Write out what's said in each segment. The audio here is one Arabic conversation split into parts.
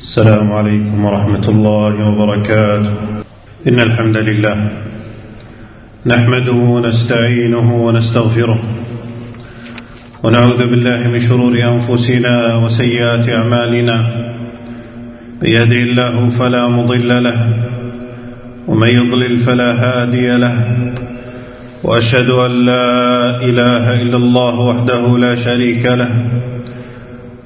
السلام عليكم ورحمة الله وبركاته. إن الحمد لله نحمده ونستعينه ونستغفره ونعوذ بالله من شرور أنفسنا وسيئات أعمالنا. من الله فلا مضل له ومن يضلل فلا هادي له. وأشهد أن لا إله إلا الله وحده لا شريك له.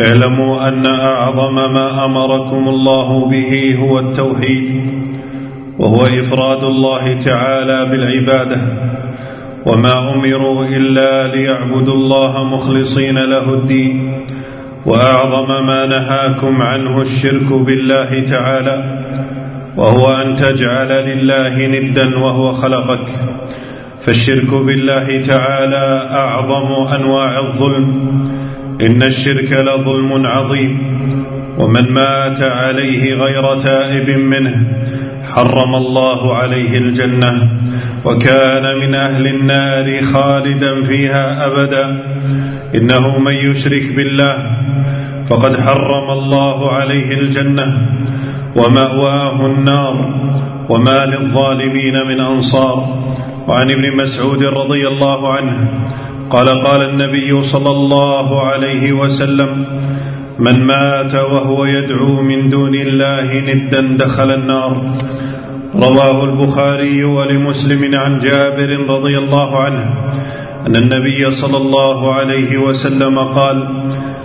اعلموا أن أعظم ما أمركم الله به هو التوحيد وهو إفراد الله تعالى بالعبادة وما أمروا إلا ليعبدوا الله مخلصين له الدين وأعظم ما نهاكم عنه الشرك بالله تعالى وهو أن تجعل لله ندا وهو خلقك فالشرك بالله تعالى أعظم أنواع الظلم إن الشرك لظلم عظيم. ومن مات عليه غير تائب منه حرم الله عليه الجنة وكان من أهل النار خالدا فيها أبدا. إنه من يشرك بالله فقد حرم الله عليه الجنة ومأواه النار. وما للظالمين من أنصار. وعن ابن مسعود رضي الله عنه قال قال النبي صلى الله عليه وسلم من مات وهو يدعو من دون الله ندا دخل النار. رواه البخاري ولمسلم عن جابر رضي الله عنه أن النبي صلى الله عليه وسلم قال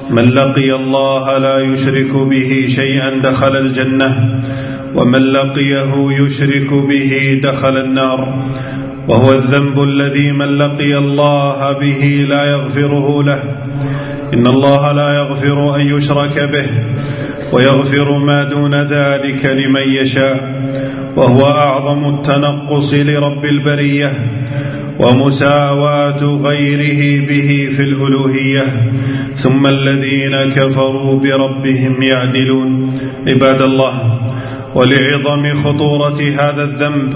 من لقي الله لا يشرك به شيئا دخل الجنة ومن لقيه يشرك به دخل النار. وهو الذنب الذي من لقي الله به لا يغفره له. إن الله لا يغفر أن يشرك به ويغفر ما دون ذلك لمن يشاء. وهو أعظم التنقص لرب البرية ومساواة غيره به في الألوهية. ثم الذين كفروا بربهم يعدلون. عباد الله ولعظم خطورة هذا الذنب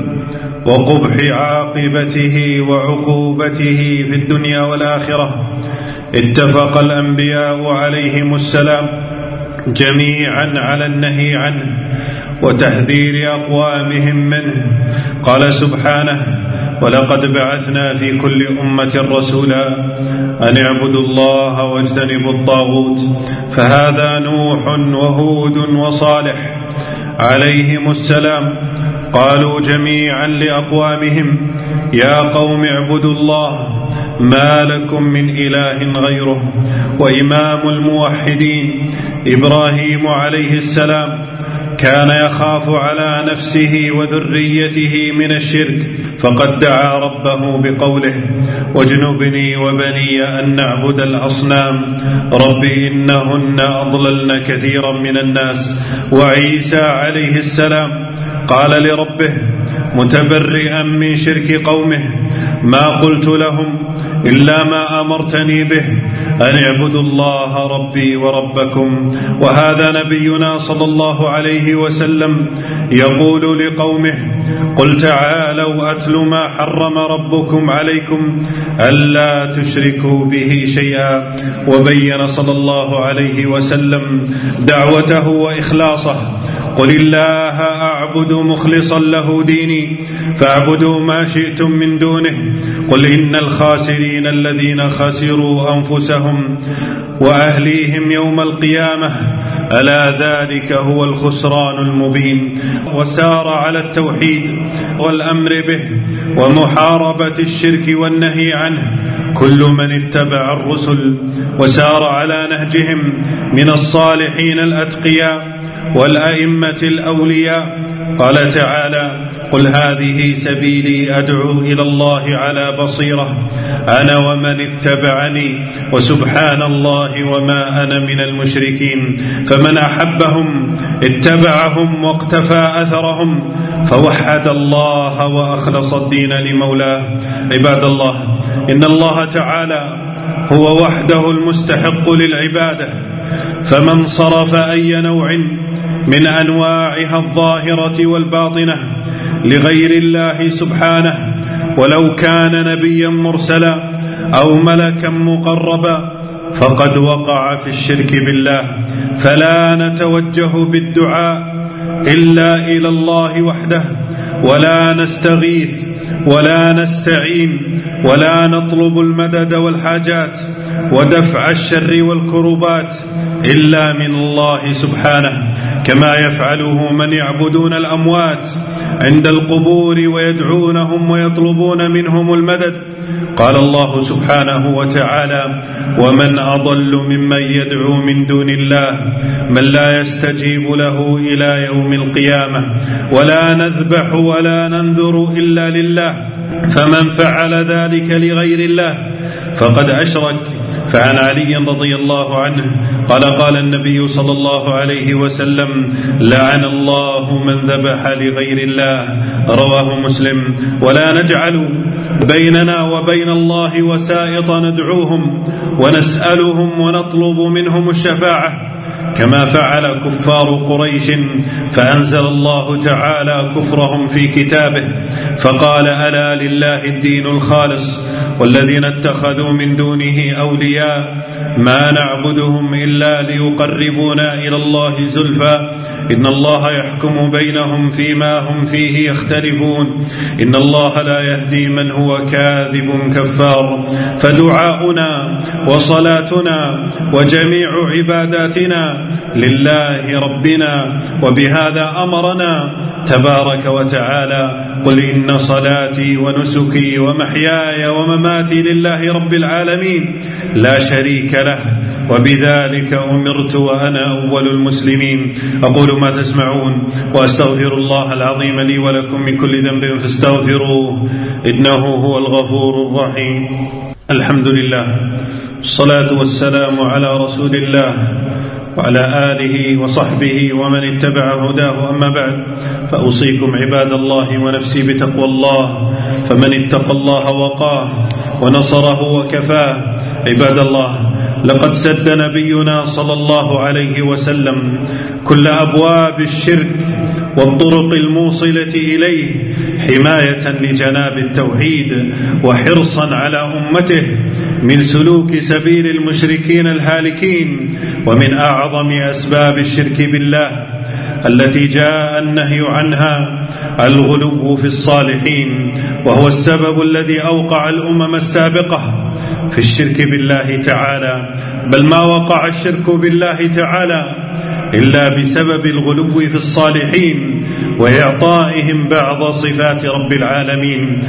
وقبح عاقبته وعقوبته في الدنيا والآخرة. اتفق الأنبياء عليهم السلام جميعا على النهي عنه وتحذير أقوامهم منه. قال سبحانه ولقد بعثنا في كل أمة رسولا أن اعبدوا الله واجتنبوا الطاغوت فهذا نوح وهود وصالح عليهم السلام. قالوا جميعا لأقوامهم يا قوم اعبدوا الله ما لكم من إله غيره وإمام الموحدين إبراهيم عليه السلام. كان يخاف على نفسه وذريته من الشرك فقد دعا ربه بقوله واجنبني وبني أن نعبد الأصنام رب إنهن أضللن كثيرا من الناس وعيسى عليه السلام قال لربه متبرئا من شرك قومه ما قلت لهم إلا ما أمرتني به أن اعبدوا الله ربي وربكم. وهذا نبينا صلى الله عليه وسلم يقول لقومه قل تعالوا أتل ما حرم ربكم عليكم ألا تشركوا به شيئا. وبين صلى الله عليه وسلم دعوته وإخلاصه. قل الله اعبد مخلصا له ديني فاعبدوا ما شئتم من دونه قل ان الخاسرين الذين خسروا انفسهم واهليهم يوم القيامه الا ذلك هو الخسران المبين وسار على التوحيد والامر به ومحاربه الشرك والنهي عنه كل من اتبع الرسل وسار على نهجهم من الصالحين الأتقياء والأئمة الأولياء قال تعالى قل هذه سبيلي أدعو إلى الله على بصيرة. أنا ومن اتبعني وسبحان الله وما أنا من المشركين. فمن أحبهم اتبعهم واقتفى أثرهم. فوحد الله وأخلص الدين لمولاه. عباد الله إن الله تعالى هو وحده المستحق للعبادة. فمن صرف أي نوع من أنواعها الظاهرة والباطنة لغير الله سبحانه ولو كان نبيا مرسلا أو ملكا مقربا فقد وقع في الشرك بالله. فلا نتوجه بالدعاء إلا إلى الله وحده ولا نستغيث ولا نستعين ولا نطلب المدد والحاجات ودفع الشر والكربات إلا من الله سبحانه. كما يفعله من يعبدون الأموات عند القبور ويدعونهم ويطلبون منهم المدد. قال الله سبحانه وتعالى ومن أضل ممن يدعو من دون الله من لا يستجيب له إلى يوم القيامة ولا نذبح ولا ننذر إلا لله فمن فعل ذلك لغير الله فقد أشرك. فعن علي رضي الله عنه قال قال النبي صلى الله عليه وسلم لعن الله من ذبح لغير الله. رواه مسلم. ولا نجعل بيننا وبين الله وسائط ندعوهم ونسألهم ونطلب منهم الشفاعة. كما فعل كفار قريش فأنزل الله تعالى كفرهم في كتابه فقال ألا لله الدين الخالص؟ والذين اتخذوا من دونه أولياء ما نعبدهم إلا ليقربونا إلى الله زلفى. إن الله يحكم بينهم فيما هم فيه يختلفون. إن الله لا يهدي من هو كاذب كفار. فدعاؤنا وصلاتنا وجميع عباداتنا لله ربنا. وبهذا أمرنا تبارك وتعالى. قل إن صلاتي ونسكي ومحياي ومماتي لله رب العالمين. لا شريك له وبذلك أمرت وأنا أول المسلمين. أقول ما تسمعون وأستغفر الله العظيم لي ولكم من كل ذنب فاستغفروه إنه هو الغفور الرحيم. الحمد لله الصلاه والسلام على رسول الله. وعلى آله وصحبه ومن اتبع هداه. أما بعد فأوصيكم عباد الله ونفسي بتقوى الله فمن اتقى الله وقاه ونصره وكفاه. عباد الله لقد سد نبينا صلى الله عليه وسلم كل أبواب الشرك والطرق الموصلة إليه حماية لجناب التوحيد وحرصا على أمته من سلوك سبيل المشركين الهالكين ومن أعظم أسباب الشرك بالله التي جاء النهي عنها الغلو في الصالحين وهو السبب الذي أوقع الأمم السابقة في الشرك بالله تعالى بل ما وقع الشرك بالله تعالى إلا بسبب الغلو في الصالحين وإعطائهم بعض صفات رب العالمين.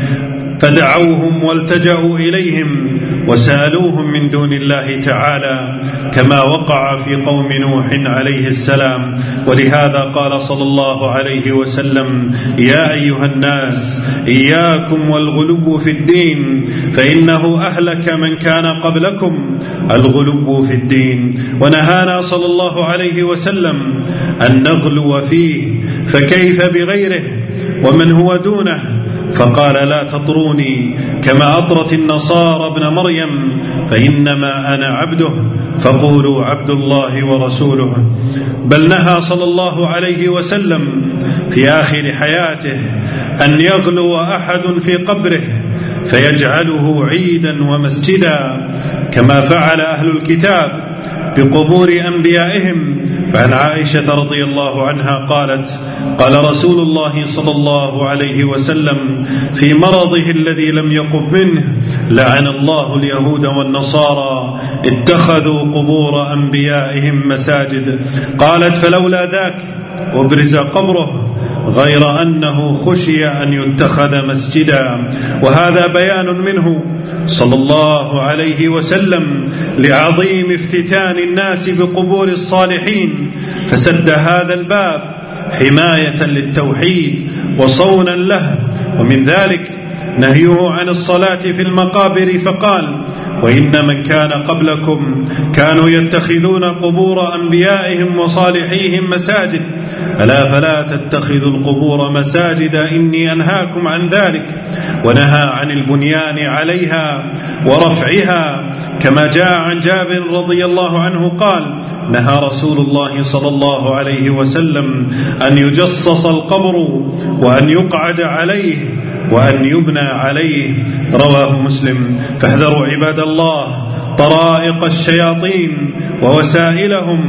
فدعوهم والتجأوا إليهم وسألوهم من دون الله تعالى كما وقع في قوم نوح عليه السلام. ولهذا قال صلى الله عليه وسلم يا أيها الناس إياكم والغلو في الدين فإنه أهلك من كان قبلكم الغلو في الدين. ونهانا صلى الله عليه وسلم أن نغلو فيه فكيف بغيره ومن هو دونه؟ فقال لا تطروني كما أطرت النصارى ابن مريم فإنما أنا عبده فقولوا عبد الله ورسوله. بل نهى صلى الله عليه وسلم في آخر حياته أن يغلو أحد في قبره فيجعله عيدا ومسجدا كما فعل أهل الكتاب بقبور أنبيائهم فعن عائشة رضي الله عنها قالت قال رسول الله صلى الله عليه وسلم في مرضه الذي لم يقم منه لعن الله اليهود والنصارى اتخذوا قبور أنبيائهم مساجد. قالت فلولا ذاك ابرز قبره غير أنه خشي أن يتخذ مسجدا. وهذا بيان منه صلى الله عليه وسلم لعظيم افتتان الناس بقبور الصالحين. فسد هذا الباب حماية للتوحيد وصونا له. ومن ذلك نهيه عن الصلاة في المقابر فقال وإن من كان قبلكم كانوا يتخذون قبور أنبيائهم وصالحيهم مساجد. ألا فلا تتخذوا القبور مساجد إني أنهاكم عن ذلك. ونهى عن البنيان عليها ورفعها كما جاء عن جابر رضي الله عنه قال نهى رسول الله صلى الله عليه وسلم أن يجصص القبر وأن يقعد عليه. وأن يبنى عليه رواه مسلم. فاحذروا عباد الله طرائق الشياطين ووسائلهم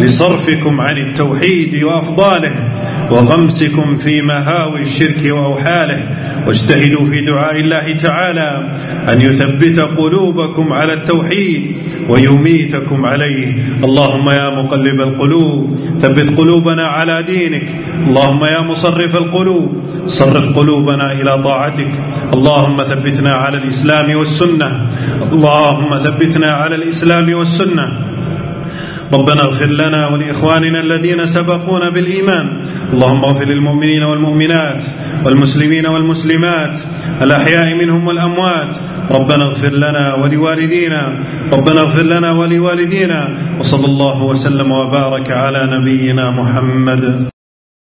لصرفكم عن التوحيد وأفضاله وغمسكم في مهاوي الشرك وأوحاله واجتهدوا في دعاء الله تعالى أن يثبت قلوبكم على التوحيد ويميتكم عليه. اللهم يا مقلب القلوب ثبت قلوبنا على دينك. اللهم يا مصرف القلوب صرف قلوبنا إلى طاعتك. اللهم ثبتنا على الإسلام والسنة. اللهم ثبتنا على الإسلام والسنة. ربنا اغفر لنا ولإخواننا الذين سبقونا بالإيمان. اللهم اغفر للمؤمنين والمؤمنات والمسلمين والمسلمات الأحياء منهم والأموات. ربنا اغفر لنا ولوالدينا. ربنا اغفر لنا ولوالدينا. وصلى الله وسلم وبارك على نبينا محمد.